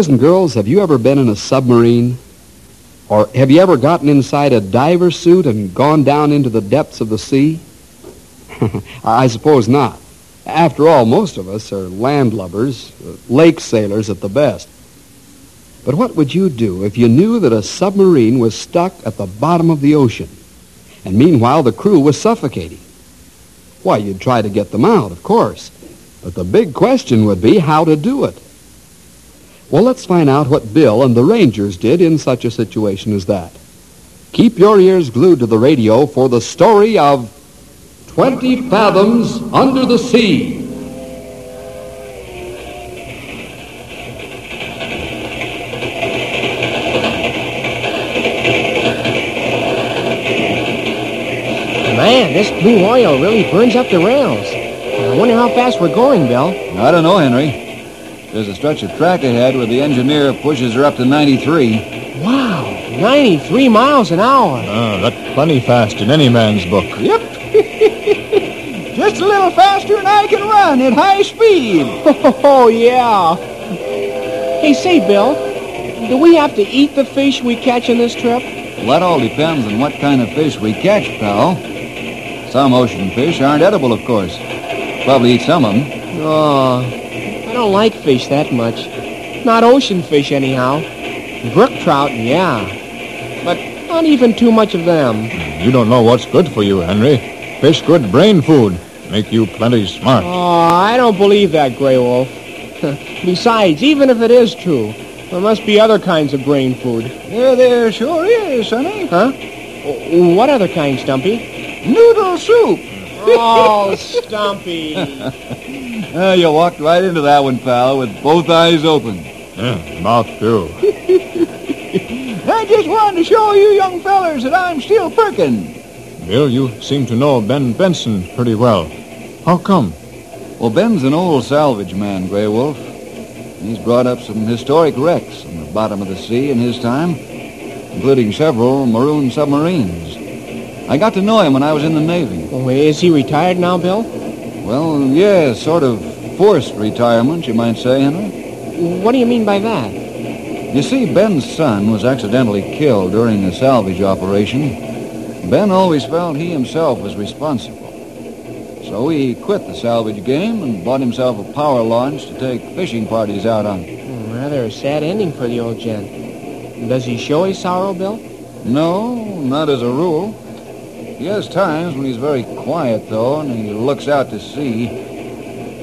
Boys and girls, have you ever been in a submarine? Or have you ever gotten inside a diver suit and gone down into the depths of the sea? I suppose not. After all, most of us are landlubbers, uh, lake sailors at the best. But what would you do if you knew that a submarine was stuck at the bottom of the ocean, and meanwhile the crew was suffocating? Why, you'd try to get them out, of course. But the big question would be how to do it. Well, let's find out what Bill and the Rangers did in such a situation as that. Keep your ears glued to the radio for the story of 20 Fathoms Under the Sea. Man, this blue oil really burns up the rails. I wonder how fast we're going, Bill. I don't know, Henry. There's a stretch of track ahead where the engineer pushes her up to 93. Wow, 93 miles an hour. Ah, that's plenty fast in any man's book. Yep. Just a little faster than I can run at high speed. Oh, yeah. Hey, say, Bill, do we have to eat the fish we catch on this trip? Well, that all depends on what kind of fish we catch, pal. Some ocean fish aren't edible, of course. Probably eat some of them. Oh, I don't like fish that much. Not ocean fish, anyhow. Brook trout, yeah. But not even too much of them. You don't know what's good for you, Henry. Fish good brain food. Make you plenty smart. Oh, I don't believe that, Grey Wolf. Besides, even if it is true, there must be other kinds of brain food. Yeah, there sure is, sonny. Huh? What other kind, Stumpy? Noodle soup. Oh, Stumpy. Uh, you walked right into that one, pal, with both eyes open. Yeah, mouth too. I just wanted to show you young fellers that I'm still perkin'. Bill, you seem to know Ben Benson pretty well. How come? Well, Ben's an old salvage man, Grey Wolf. He's brought up some historic wrecks on the bottom of the sea in his time, including several maroon submarines. I got to know him when I was in the Navy. Oh, is he retired now, Bill? Well, yeah, sort of forced retirement, you might say, Henry. What do you mean by that? You see, Ben's son was accidentally killed during a salvage operation. Ben always felt he himself was responsible. So he quit the salvage game and bought himself a power launch to take fishing parties out on. Rather a sad ending for the old gent. Does he show his sorrow, Bill? No, not as a rule. He has times when he's very quiet, though, and he looks out to sea.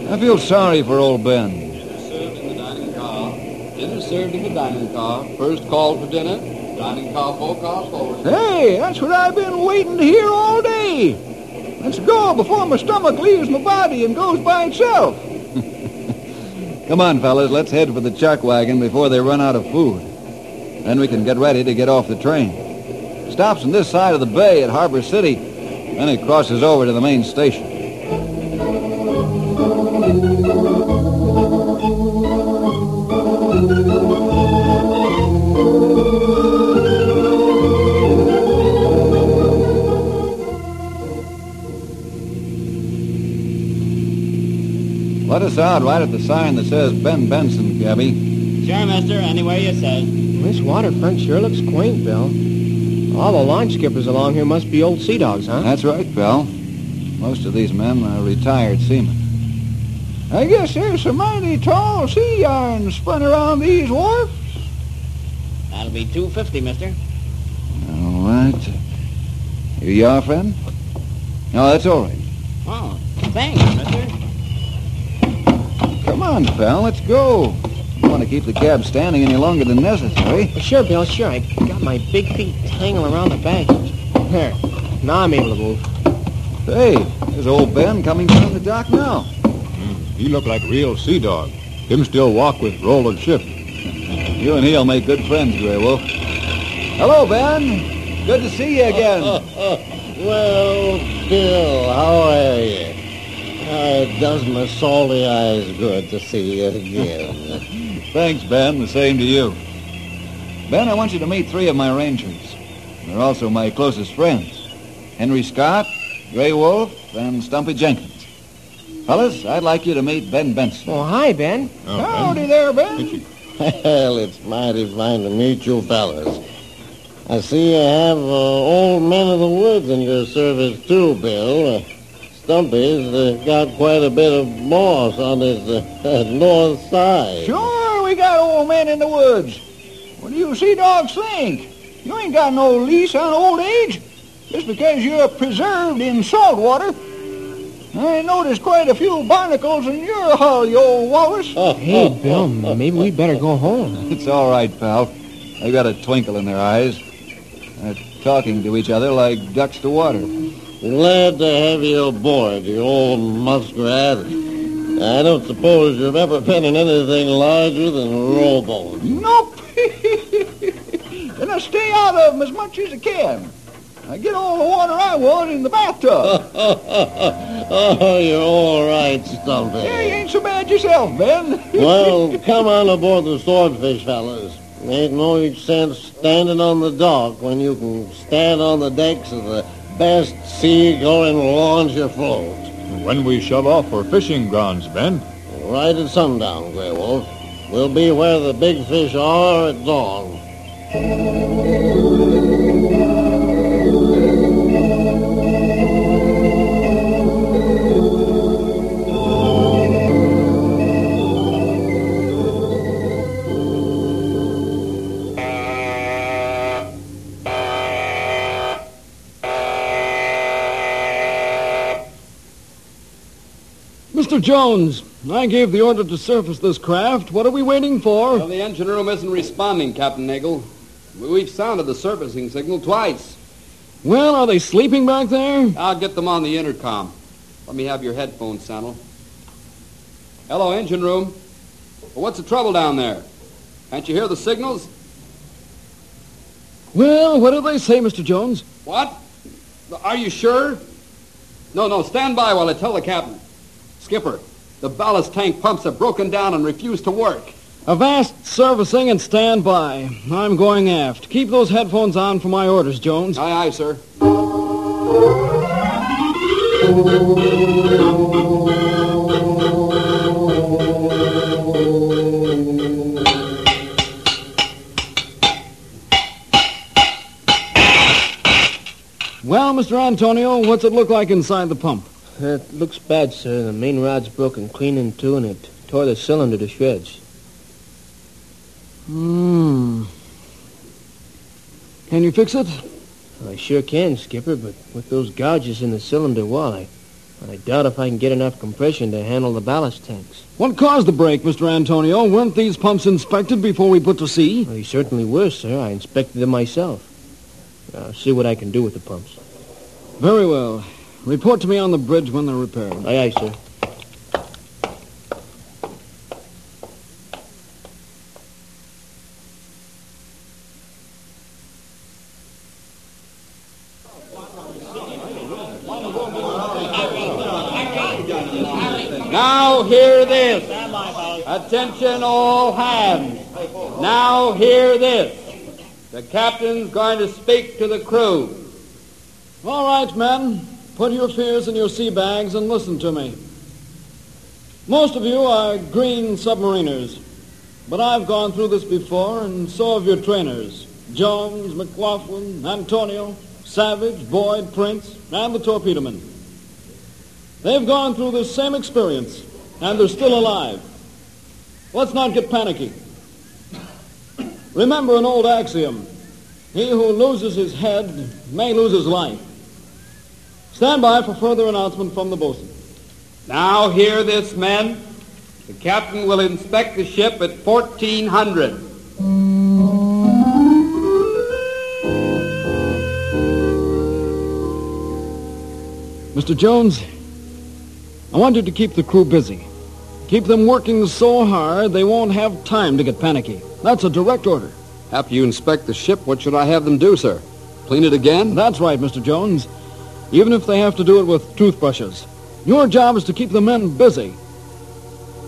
I feel sorry for old Ben. Dinner served in the dining car. Dinner served in the dining car. First call for dinner. Dining car four cars forward. Hey, that's what I've been waiting to hear all day. Let's go before my stomach leaves my body and goes by itself. Come on, fellas, let's head for the chuck wagon before they run out of food. Then we can get ready to get off the train. Stops on this side of the bay at Harbor City, then it crosses over to the main station. Let us out right at the sign that says Ben Benson, Gabby. Sure, mister. Anywhere you say. This waterfront sure looks quaint, Bill. All the line skippers along here must be old sea dogs, huh? That's right, pal. Most of these men are retired seamen. I guess there's some mighty tall sea yarns spun around these wharfs. That'll be two fifty, mister. All right. You are, friend? No, that's all right. Oh, thanks, mister. Come on, pal, let's go. Don't want to keep the cab standing any longer than necessary. Sure, Bill, sure. I got my big feet tangled around the baggage. There. Now I'm able to move. Hey, there's old Ben coming down the dock now. He look like real sea dog. Him still walk with Roland ship. You and he'll make good friends, Grey Wolf. Hello, Ben. Good to see you again. Well, Bill, how are you? Uh, it does my salty eyes good to see you again. Thanks, Ben. The same to you. Ben, I want you to meet three of my rangers. They're also my closest friends. Henry Scott, Grey Wolf, and Stumpy Jenkins. Fellas, I'd like you to meet Ben Benson. Oh, hi, Ben. Oh, Howdy there, Ben. well, it's mighty fine to meet you fellas. I see you have uh, old men of the woods in your service, too, Bill. Uh, Stumpy's uh, got quite a bit of moss on his uh, north side. Sure, we got old men in the woods. What do you sea dogs think? You ain't got no lease on old age. Just because you're preserved in salt water. I noticed quite a few barnacles in your hull, you old walrus. Oh, hey, oh, Bill, oh, maybe we better go home. It's all right, pal. They got a twinkle in their eyes. They're talking to each other like ducks to water. Glad to have you aboard, you old muskrat. I don't suppose you've ever been in anything larger than a rowboat. Nope. and I stay out of them as much as I can. I get all the water I want in the bathtub. oh, you're all right, Stumpy. yeah, you ain't so bad yourself, Ben. well, come on aboard the swordfish, fellas. Ain't no sense standing on the dock when you can stand on the decks of the best sea-going launch afloat. When we shove off for fishing grounds, Ben. Right at sundown, Grey Wolf. We'll be where the big fish are at dawn. Mr. Jones, I gave the order to surface this craft. What are we waiting for? Well, the engine room isn't responding, Captain Nagel. We've sounded the surfacing signal twice. Well, are they sleeping back there? I'll get them on the intercom. Let me have your headphones, Sandal. Hello, engine room. Well, what's the trouble down there? Can't you hear the signals? Well, what do they say, Mr. Jones? What? Are you sure? No, no, stand by while I tell the captain. Skipper, the ballast tank pumps have broken down and refuse to work. Avast surfacing and stand by. I'm going aft. Keep those headphones on for my orders, Jones. Aye, aye, sir. Well, Mr. Antonio, what's it look like inside the pump? It looks bad, sir. The main rod's broken clean in two, and it tore the cylinder to shreds. Hmm. Can you fix it? I sure can, Skipper, but with those gouges in the cylinder wall, I, I doubt if I can get enough compression to handle the ballast tanks. What caused the break, Mr. Antonio? Weren't these pumps inspected before we put to sea? They certainly were, sir. I inspected them myself. I'll see what I can do with the pumps. Very well. Report to me on the bridge when they're repaired. Aye, aye, sir. Now hear this. Attention all hands. Now hear this. The captain's going to speak to the crew. All right, men. Put your fears in your sea bags and listen to me. Most of you are green submariners, but I've gone through this before, and so have your trainers. Jones, McLaughlin, Antonio, Savage, Boyd, Prince, and the torpedo torpedomen. They've gone through this same experience, and they're still alive. Let's not get panicky. Remember an old axiom. He who loses his head may lose his life. Stand by for further announcement from the bosun. Now hear this, men. The captain will inspect the ship at 1400. Mr. Jones, I want you to keep the crew busy. Keep them working so hard they won't have time to get panicky. That's a direct order. After you inspect the ship, what should I have them do, sir? Clean it again? That's right, Mr. Jones. Even if they have to do it with toothbrushes. Your job is to keep the men busy.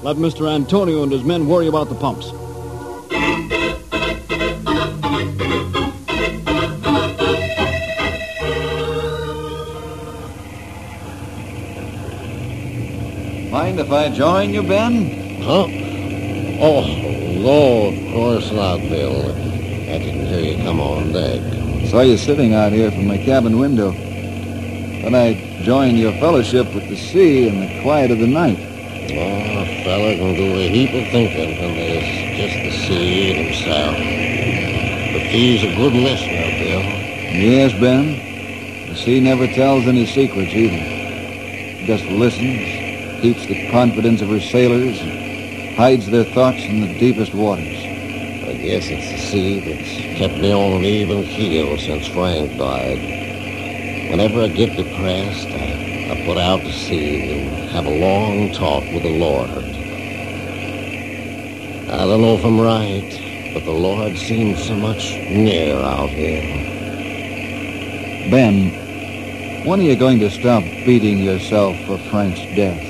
Let Mr. Antonio and his men worry about the pumps. Mind if I join you, Ben? Huh? Oh, no, of course not, Bill. I didn't hear you come on deck. Saw you sitting out here from my cabin window. Thought I'd join your fellowship with the sea in the quiet of the night. Oh, a fella can do a heap of thinking when there's just the sea and himself. But he's a good listener, Bill. Yes, Ben. The sea never tells any secrets either. Just listens, keeps the confidence of her sailors, and hides their thoughts in the deepest waters. I guess it's the sea that's kept me on an even keel since Frank died. Whenever I get depressed, I, I put out to sea and have a long talk with the Lord. I don't know if I'm right, but the Lord seems so much near out here. Ben, when are you going to stop beating yourself for Frank's death?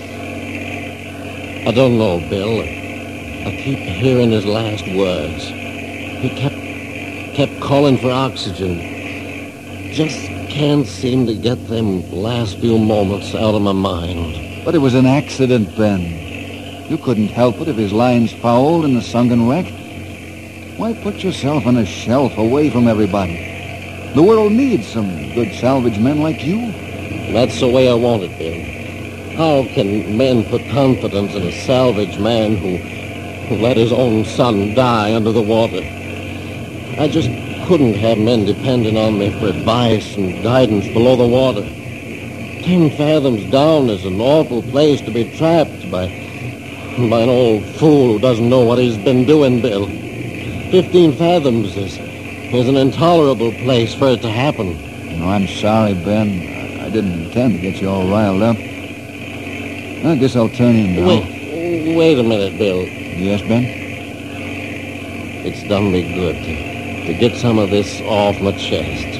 I don't know, Bill. I keep hearing his last words. He kept kept calling for oxygen. Just can't seem to get them last few moments out of my mind. But it was an accident, Ben. You couldn't help it if his line's fouled in the sunken wreck. Why put yourself on a shelf away from everybody? The world needs some good salvage men like you. That's the way I want it, Ben. How can men put confidence in a salvage man who, who let his own son die under the water? I just couldn't have men depending on me for advice and guidance below the water. Ten fathoms down is an awful place to be trapped by, by an old fool who doesn't know what he's been doing, Bill. Fifteen fathoms is, is an intolerable place for it to happen. No, I'm sorry, Ben. I didn't intend to get you all riled up. I guess I'll turn in now. Wait, wait a minute, Bill. Yes, Ben? It's done me good to, to get some of this off my chest.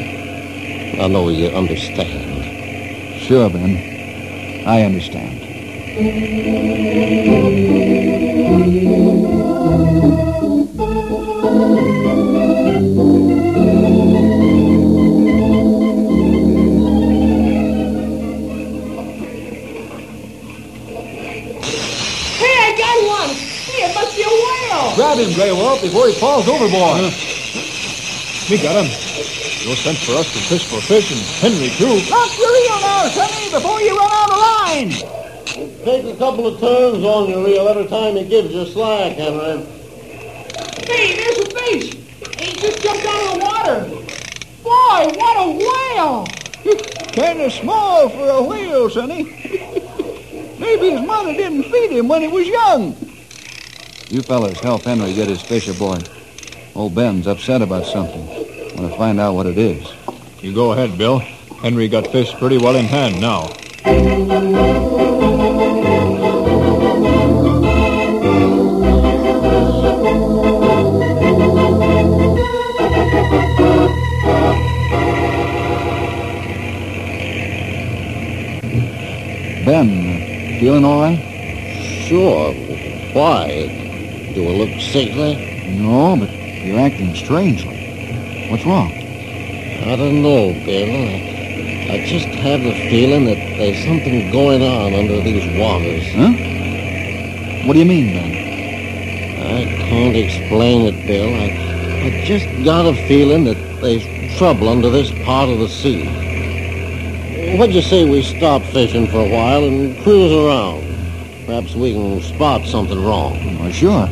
I know you understand. Sure, Ben. I understand. Hey, I got one! Hey, it must be a whale! Grab him, Grey Wolf, before he falls overboard. We got him. No sense for us to fish for fish, and Henry, too. Lock your reel now, Sonny, before you run out of line. Take a couple of turns on your reel every time he gives you slack, Henry. Hey, there's a fish! He just jumped out of the water! Boy, what a whale! Kind of small for a whale, Sonny. Maybe his mother didn't feed him when he was young. You fellas help Henry get his fish aboard. Old Ben's upset about something. Want to find out what it is. You go ahead, Bill. Henry got fish pretty well in hand now. Ben, feeling all right? Sure. Why? Do I look sickly? No, but you're acting strangely. What's wrong? I don't know, Bill. I, I just have the feeling that there's something going on under these waters. Huh? What do you mean, Ben? I can't explain it, Bill. I, I just got a feeling that there's trouble under this part of the sea. What'd you say we stop fishing for a while and cruise around? Perhaps we can spot something wrong. Well, sure.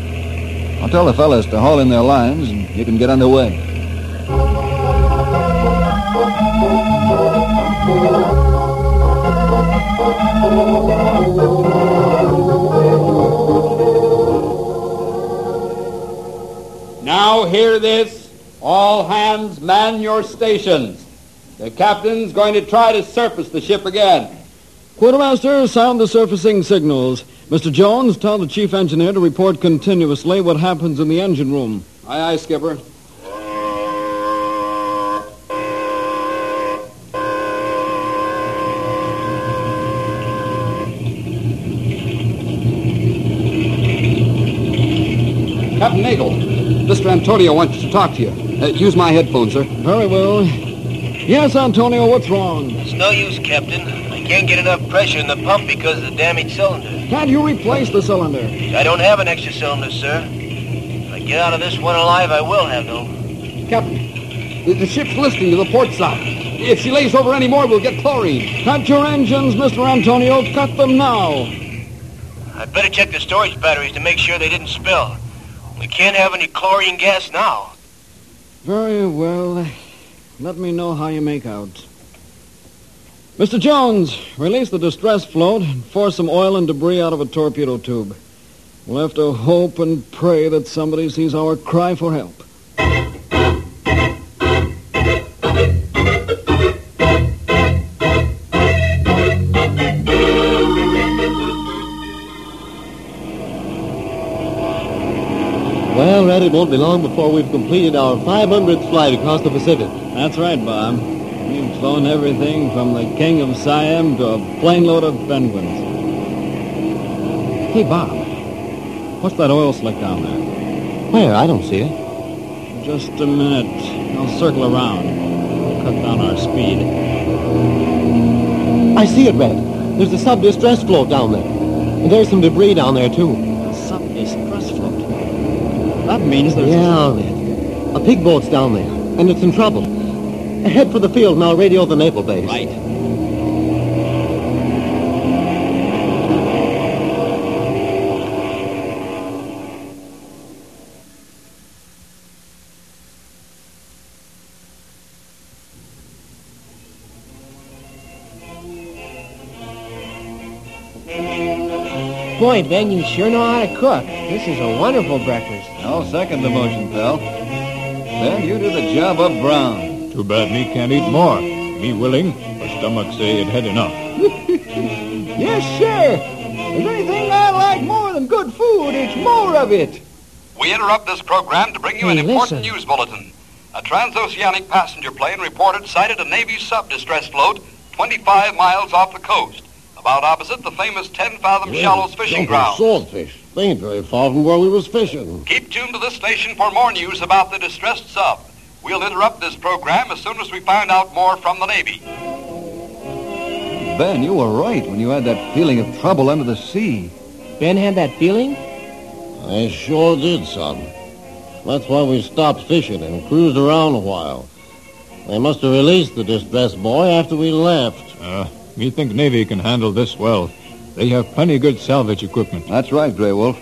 I'll tell the fellas to haul in their lines, and you can get underway. Now hear this. All hands man your stations. The captain's going to try to surface the ship again. Quartermaster, sound the surfacing signals. Mr. Jones, tell the chief engineer to report continuously what happens in the engine room. Aye, aye, Skipper. Antonio wants to talk to you. Uh, use my headphones, sir. Very well. Yes, Antonio, what's wrong? It's no use, Captain. I can't get enough pressure in the pump because of the damaged cylinder. Can't you replace the cylinder? I don't have an extra cylinder, sir. If I get out of this one alive, I will have, though. Captain, the, the ship's listing to the port side. If she lays over any more, we'll get chlorine. Cut your engines, Mr. Antonio. Cut them now. I'd better check the storage batteries to make sure they didn't spill. We can't have any chlorine gas now. Very well. Let me know how you make out. Mr. Jones, release the distress float and force some oil and debris out of a torpedo tube. We'll have to hope and pray that somebody sees our cry for help. Won't be long before we've completed our 500th flight across the Pacific. That's right, Bob. We've flown everything from the King of Siam to a plane load of penguins. Hey, Bob. What's that oil slick down there? Where? I don't see it. Just a minute. I'll circle around. We'll cut down our speed. I see it, Red. There's a sub-distress float down there. And there's some debris down there, too. A sub-distress float. That means there's... Yeah. A pig boat's down there, and it's in trouble. Head for the field, and I'll radio the naval base. Right. Boy, Ben, you sure know how to cook. This is a wonderful breakfast. I'll second the motion, pal. Ben, you do the job up brown. Too bad me can't eat more. Me willing, but stomach say it had enough. Yes, sir. If there's anything I like more than good food, it's more of it. We interrupt this program to bring you an important listen. news bulletin. A transoceanic passenger plane reported sighted a Navy sub-distress float 25 miles off the coast, about opposite the famous 10-fathom shallows fishing Jumping ground. Swordfish. They ain't very far from where we was fishing. Keep tuned to this station for more news about the distressed sub. We'll interrupt this program as soon as we find out more from the Navy. Ben, you were right when you had that feeling of trouble under the sea. Ben had that feeling? I sure did, son. That's why we stopped fishing and cruised around a while. They must have released the distressed buoy after we left. Uh, you think Navy can handle this well. They have plenty good salvage equipment. That's right, Grey Wolf.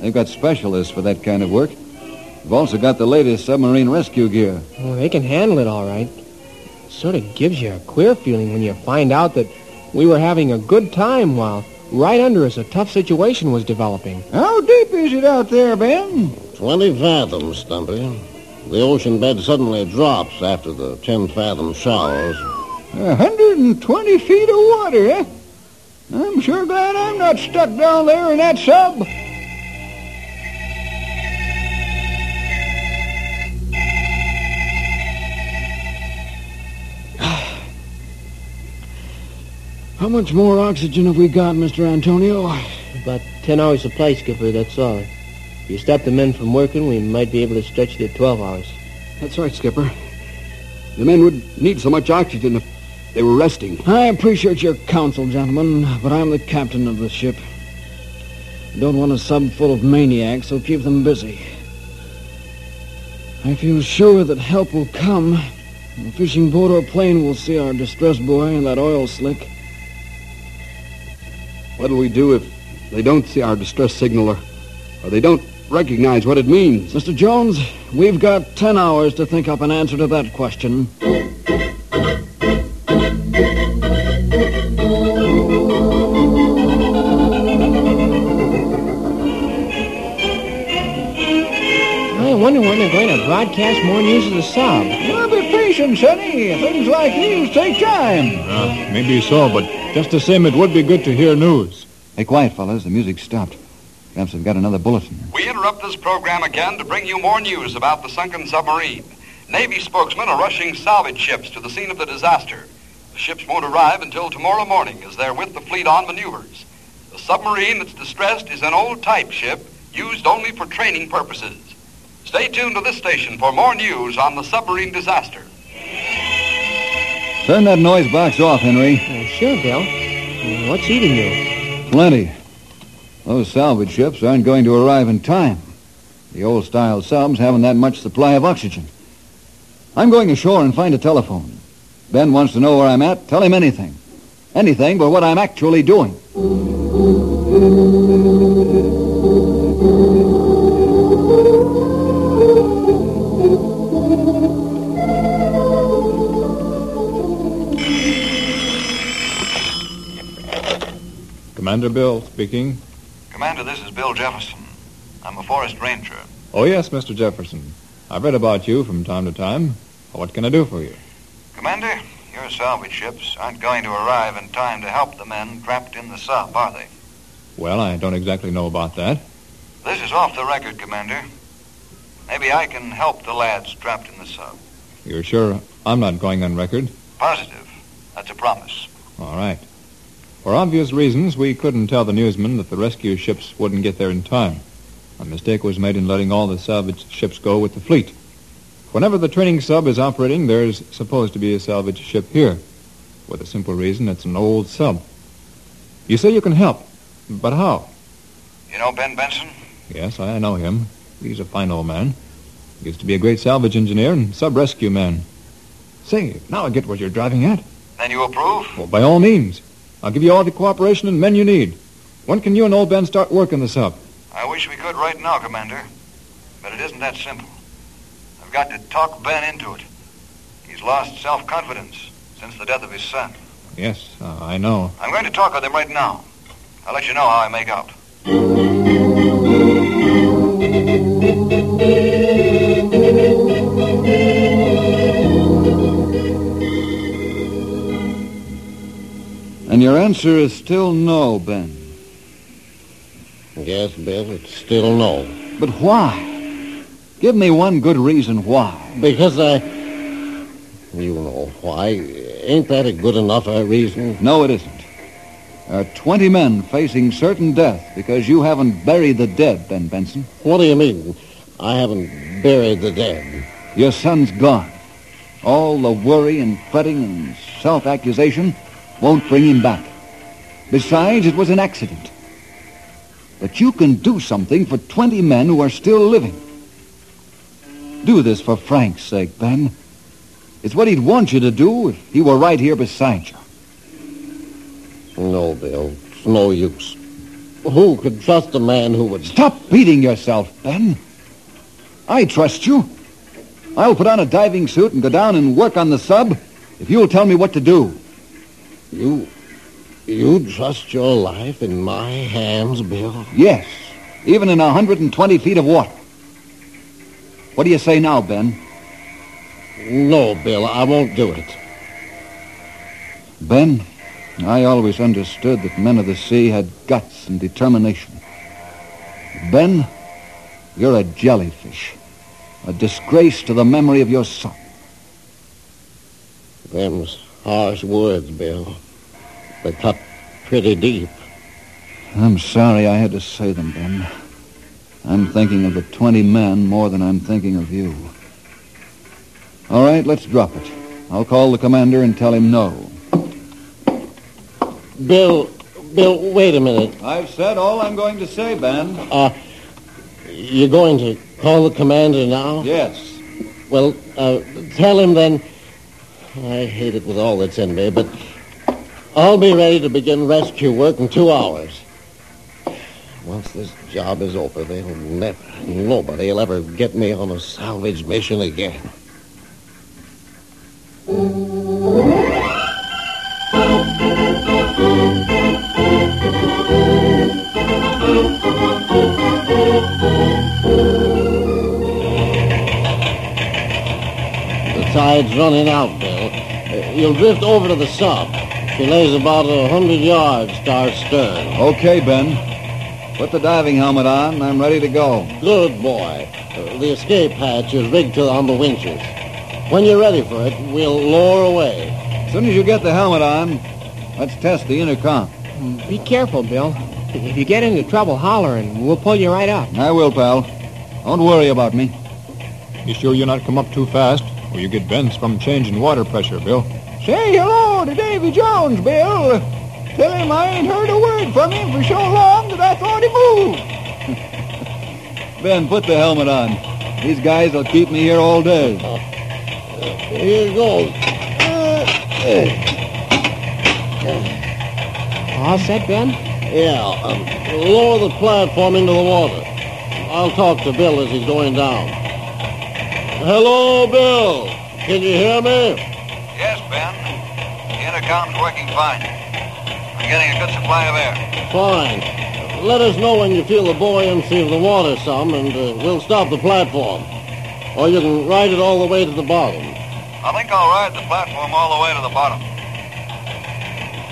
They've got specialists for that kind of work. They've also got the latest submarine rescue gear. Well, they can handle it all right. It sort of gives you a queer feeling when you find out that we were having a good time while right under us a tough situation was developing. How deep is it out there, Ben? Twenty fathoms, Stumpy. The ocean bed suddenly drops after the ten fathom shallows. 120 feet of water, eh? I'm sure glad I'm not stuck down there in that sub. How much more oxygen have we got, Mr. Antonio? About 10 hours supply, Skipper, that's all. If you stop the men from working, we might be able to stretch it to 12 hours. That's right, Skipper. The men would need so much oxygen if they were resting. I appreciate your counsel, gentlemen, but I'm the captain of the ship. Don't want a sub full of maniacs, so keep them busy. I feel sure that help will come. A fishing boat or plane will see our distress buoy and that oil slick. What'll we do if they don't see our distress signal or, or they don't recognize what it means? Mr. Jones, we've got ten hours to think up an answer to that question. Going to broadcast more news of the sub. Well, be patient, Sonny. Things like these take time. Uh, maybe so, but just the same, it would be good to hear news. Hey, quiet, fellas. The music stopped. Perhaps they've got another bulletin. We interrupt this program again to bring you more news about the sunken submarine. Navy spokesmen are rushing salvage ships to the scene of the disaster. The ships won't arrive until tomorrow morning as they're with the fleet on maneuvers. The submarine that's distressed is an old type ship used only for training purposes. Stay tuned to this station for more news on the submarine disaster. Turn that noise box off, Henry. Uh, sure, Bill. Uh, What's eating you? Plenty. Those salvage ships aren't going to arrive in time. The old-style subs haven't that much supply of oxygen. I'm going ashore and find a telephone. Ben wants to know where I'm at. Tell him anything. Anything but what I'm actually doing. Commander Bill speaking. Commander, this is Bill Jefferson. I'm a forest ranger. Oh, yes, Mr. Jefferson. I've read about you from time to time. What can I do for you? Commander, your salvage ships aren't going to arrive in time to help the men trapped in the sub, are they? Well, I don't exactly know about that. This is off the record, Commander. Maybe I can help the lads trapped in the sub. You're sure I'm not going on record? Positive. That's a promise. All right. For obvious reasons, we couldn't tell the newsmen that the rescue ships wouldn't get there in time. A mistake was made in letting all the salvage ships go with the fleet. Whenever the training sub is operating, there's supposed to be a salvage ship here. For the simple reason it's an old sub. You say you can help, but how? You know Ben Benson? Yes, I know him. He's a fine old man. He Used to be a great salvage engineer and sub-rescue man. Say, now I get what you're driving at. Then you approve? Well, by all means. I'll give you all the cooperation and men you need. When can you and old Ben start work in the sub? I wish we could right now, Commander. But it isn't that simple. I've got to talk Ben into it. He's lost self-confidence since the death of his son. Yes, uh, I know. I'm going to talk with him right now. I'll let you know how I make out. And your answer is still no, Ben. Yes, Bill, it's still no. But why? Give me one good reason why. Because I... You know why. Ain't that a good enough a reason? No, it isn't. There are 20 men facing certain death because you haven't buried the dead, Ben Benson. What do you mean? I haven't buried the dead. Your son's gone. All the worry and fretting and self-accusation won't bring him back. Besides, it was an accident. But you can do something for 20 men who are still living. Do this for Frank's sake, Ben. It's what he'd want you to do if he were right here beside you. No, Bill. It's no use. Who could trust a man who would... Stop beating yourself, Ben. I trust you. I'll put on a diving suit and go down and work on the sub if you'll tell me what to do. You... You trust your life in my hands, Bill? Yes, even in 120 feet of water. What do you say now, Ben? No, Bill, I won't do it. Ben, I always understood that men of the sea had guts and determination. Ben, you're a jellyfish. A disgrace to the memory of your son. Them's harsh words, Bill. They cut pretty deep. I'm sorry I had to say them, Ben. I'm thinking of the 20 men more than I'm thinking of you. All right, let's drop it. I'll call the commander and tell him no. Bill, Bill, wait a minute. I've said all I'm going to say, Ben. Uh, you're going to call the commander now? Yes. Well, uh, tell him then. I hate it with all that's in me, but I'll be ready to begin rescue work in two hours. Once this job is over, they'll never, nobody will ever get me on a salvage mission again. The tide's running out, Bill. Uh, You'll drift over to the sub. She lays about a hundred yards star stern. Okay, Ben. Put the diving helmet on. I'm ready to go. Good boy. Uh, the escape hatch is rigged to on the winches. When you're ready for it, we'll lower away. As soon as you get the helmet on, let's test the intercom. Be careful, Bill. If you get into trouble, holler, and we'll pull you right up. I will, pal. Don't worry about me. You sure you're not come up too fast, or you get bends from changing water pressure, Bill? Say hello to Davy Jones, Bill. Tell him I ain't heard a word from him for so long that I thought he moved. Ben, put the helmet on. These guys will keep me here all day. Here goes. All set, Ben? Yeah, um, lower the platform into the water. I'll talk to Bill as he's going down. Hello, Bill. Can you hear me? Yes, Ben. The intercom's working fine. I'm getting a good supply of air. Fine. Let us know when you feel the buoyancy of the water some, and uh, we'll stop the platform. Or you can ride it all the way to the bottom. I think I'll ride the platform all the way to the bottom.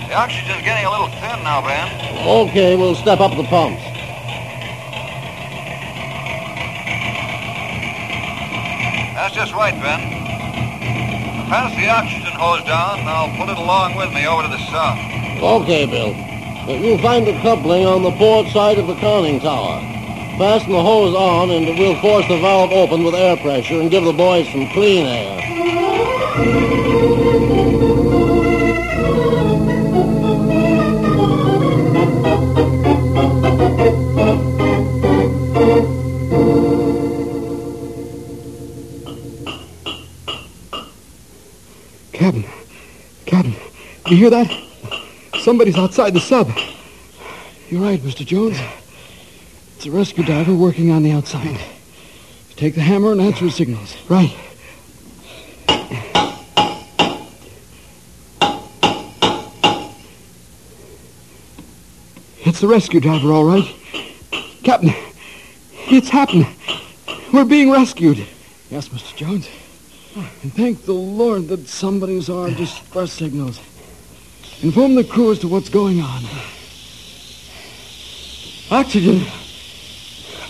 The oxygen's getting a little thin now, Ben. Okay, we'll step up the pumps. That's just right, Ben. Pass the oxygen hose down, and I'll pull it along with me over to the south. Okay, Bill. But you'll find the coupling on the port side of the conning tower. Fasten the hose on, and we'll force the valve open with air pressure and give the boys some clean air. You hear that? Somebody's outside the sub. You're right, Mr. Jones. It's a rescue diver working on the outside. Take the hammer and answer his signals. Right. It's the rescue diver, all right. Captain, it's happened. We're being rescued. Yes, Mr. Jones. And thank the Lord that somebody's armed distress signals. Inform the crew as to what's going on. Oxygen.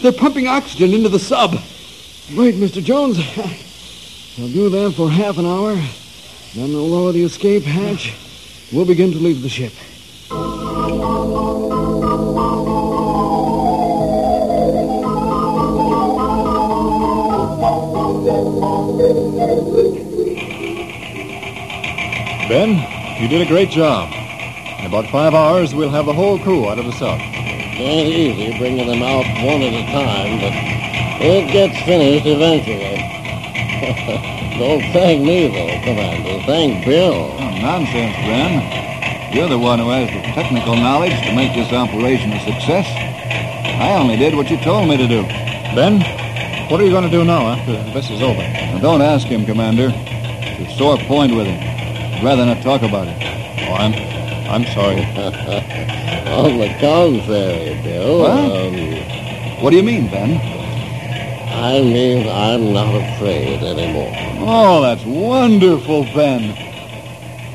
They're pumping oxygen into the sub. Wait, Mr. Jones. They'll do that for half an hour. Then they'll lower the escape hatch. We'll begin to leave the ship. Ben, you did a great job. In about five hours, we'll have the whole crew out of the sub. Ain't easy bringing them out one at a time, but it gets finished eventually. Don't thank me, though, Commander. Thank Bill. Oh, nonsense, Ben. You're the one who has the technical knowledge to make this operation a success. I only did what you told me to do. Ben, what are you going to do now after this is over? Now, don't ask him, Commander. It's a sore point with him. I'd rather not talk about it. Oh, I'm, I'm sorry. On the contrary, Bill. What? Um, What do you mean, Ben? I mean, I'm not afraid anymore. Oh, that's wonderful, Ben.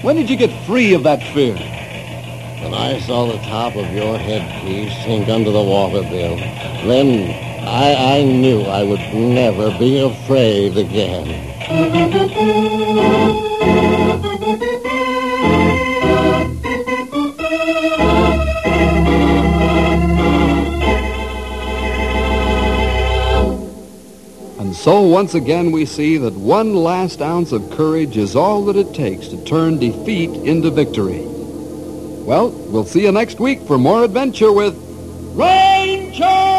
When did you get free of that fear? When I saw the top of your headpiece sink under the water, Bill, then I, I knew I would never be afraid again. And so once again we see that one last ounce of courage is all that it takes to turn defeat into victory. Well, we'll see you next week for more adventure with Ranger!